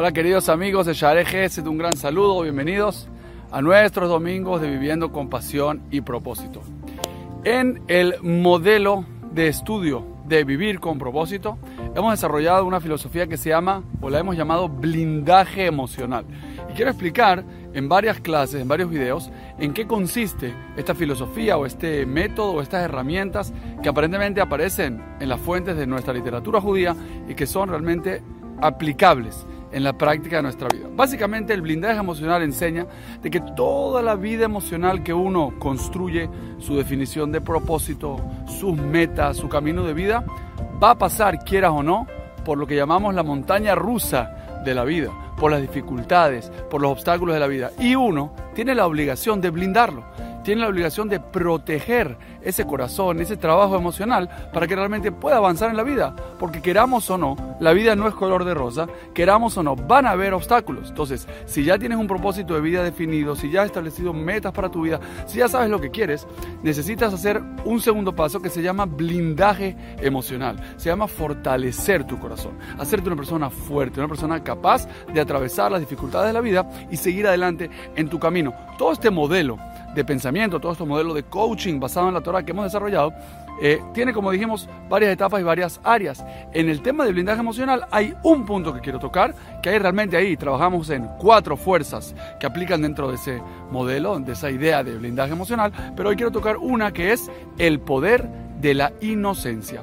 Hola queridos amigos de Share un gran saludo, bienvenidos a nuestros domingos de Viviendo con Pasión y Propósito. En el modelo de estudio de Vivir con Propósito, hemos desarrollado una filosofía que se llama, o la hemos llamado blindaje emocional. Y quiero explicar en varias clases, en varios videos, en qué consiste esta filosofía o este método o estas herramientas que aparentemente aparecen en las fuentes de nuestra literatura judía y que son realmente aplicables en la práctica de nuestra vida. Básicamente el blindaje emocional enseña de que toda la vida emocional que uno construye, su definición de propósito, sus metas, su camino de vida, va a pasar, quieras o no, por lo que llamamos la montaña rusa de la vida, por las dificultades, por los obstáculos de la vida. Y uno tiene la obligación de blindarlo tiene la obligación de proteger ese corazón, ese trabajo emocional, para que realmente pueda avanzar en la vida. Porque queramos o no, la vida no es color de rosa, queramos o no, van a haber obstáculos. Entonces, si ya tienes un propósito de vida definido, si ya has establecido metas para tu vida, si ya sabes lo que quieres, necesitas hacer un segundo paso que se llama blindaje emocional. Se llama fortalecer tu corazón, hacerte una persona fuerte, una persona capaz de atravesar las dificultades de la vida y seguir adelante en tu camino. Todo este modelo de pensamiento, todo este modelo de coaching basado en la Torah que hemos desarrollado, eh, tiene, como dijimos, varias etapas y varias áreas. En el tema de blindaje emocional hay un punto que quiero tocar, que ahí realmente ahí trabajamos en cuatro fuerzas que aplican dentro de ese modelo, de esa idea de blindaje emocional, pero hoy quiero tocar una que es el poder de la inocencia.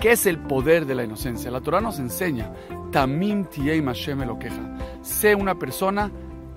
¿Qué es el poder de la inocencia? La Torah nos enseña, Tamim Tiei Mashem lo queja. Sé una persona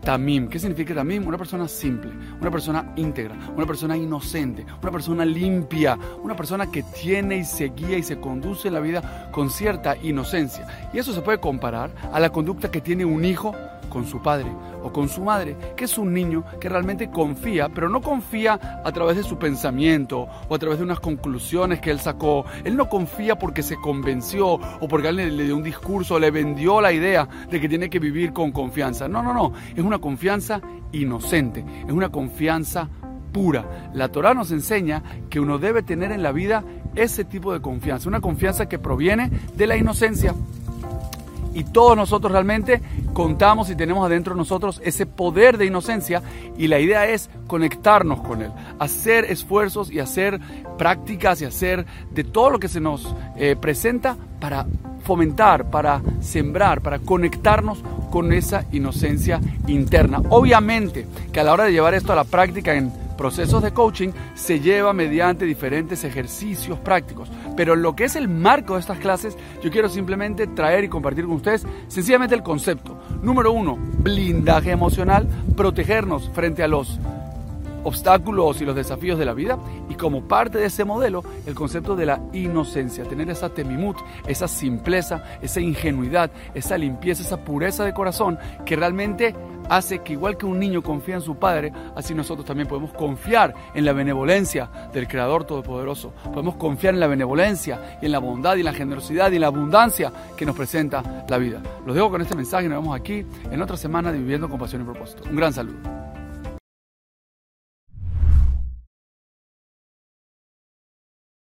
Tamim. ¿Qué significa Tamim? Una persona simple, una persona íntegra, una persona inocente, una persona limpia, una persona que tiene y se guía y se conduce en la vida con cierta inocencia. Y eso se puede comparar a la conducta que tiene un hijo con su padre o con su madre, que es un niño que realmente confía, pero no confía a través de su pensamiento o a través de unas conclusiones que él sacó. Él no confía porque se convenció o porque alguien le dio un discurso, le vendió la idea de que tiene que vivir con confianza. No, no, no. Es una confianza inocente, es una confianza pura. La Torah nos enseña que uno debe tener en la vida ese tipo de confianza, una confianza que proviene de la inocencia y todos nosotros realmente contamos y tenemos adentro de nosotros ese poder de inocencia y la idea es conectarnos con él, hacer esfuerzos y hacer prácticas y hacer de todo lo que se nos eh, presenta para fomentar, para sembrar, para conectarnos con esa inocencia interna. Obviamente que a la hora de llevar esto a la práctica en procesos de coaching se lleva mediante diferentes ejercicios prácticos. Pero lo que es el marco de estas clases, yo quiero simplemente traer y compartir con ustedes sencillamente el concepto. Número uno, blindaje emocional, protegernos frente a los obstáculos y los desafíos de la vida y como parte de ese modelo el concepto de la inocencia, tener esa temimut, esa simpleza, esa ingenuidad, esa limpieza, esa pureza de corazón que realmente hace que igual que un niño confía en su padre, así nosotros también podemos confiar en la benevolencia del Creador Todopoderoso. Podemos confiar en la benevolencia y en la bondad y la generosidad y en la abundancia que nos presenta la vida. Los dejo con este mensaje y nos vemos aquí en otra semana de Viviendo con Pasión y Propósito. Un gran saludo.